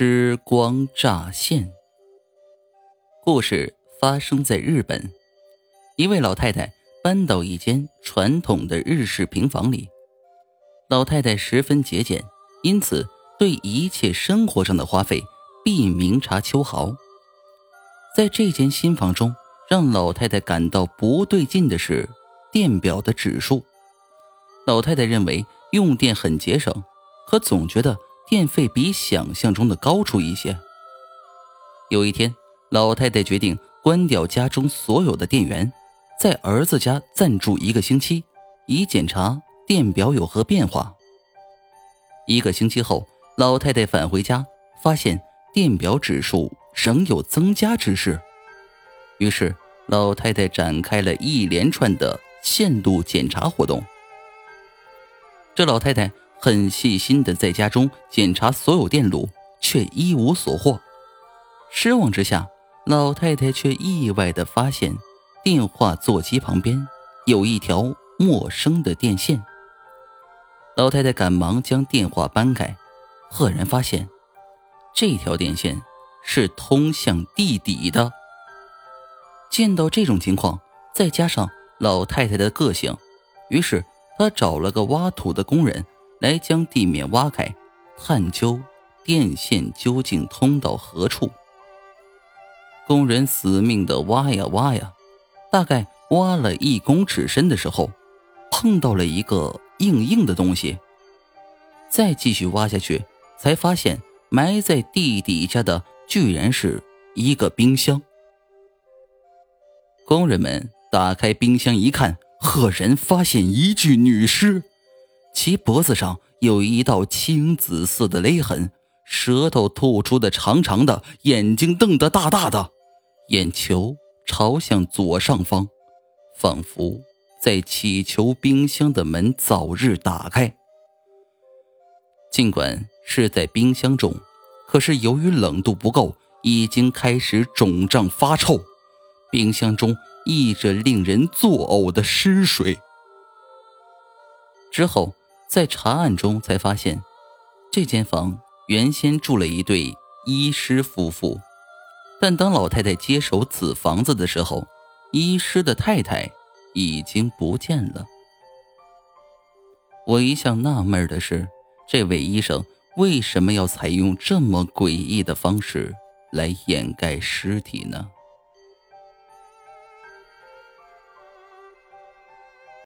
时光乍现。故事发生在日本，一位老太太搬到一间传统的日式平房里。老太太十分节俭，因此对一切生活上的花费必明察秋毫。在这间新房中，让老太太感到不对劲的是电表的指数。老太太认为用电很节省，可总觉得。电费比想象中的高出一些。有一天，老太太决定关掉家中所有的电源，在儿子家暂住一个星期，以检查电表有何变化。一个星期后，老太太返回家，发现电表指数仍有增加之势。于是，老太太展开了一连串的线路检查活动。这老太太。很细心的在家中检查所有电路，却一无所获。失望之下，老太太却意外的发现，电话座机旁边有一条陌生的电线。老太太赶忙将电话搬开，赫然发现，这条电线是通向地底的。见到这种情况，再加上老太太的个性，于是她找了个挖土的工人。来将地面挖开，探究电线究竟通到何处。工人死命的挖呀挖呀，大概挖了一公尺深的时候，碰到了一个硬硬的东西。再继续挖下去，才发现埋在地底下的居然是一个冰箱。工人们打开冰箱一看，赫然发现一具女尸。其脖子上有一道青紫色的勒痕，舌头吐出的长长的，眼睛瞪得大大的，眼球朝向左上方，仿佛在祈求冰箱的门早日打开。尽管是在冰箱中，可是由于冷度不够，已经开始肿胀发臭，冰箱中溢着令人作呕的尸水。之后。在查案中才发现，这间房原先住了一对医师夫妇，但当老太太接手此房子的时候，医师的太太已经不见了。我一向纳闷的是，这位医生为什么要采用这么诡异的方式来掩盖尸体呢？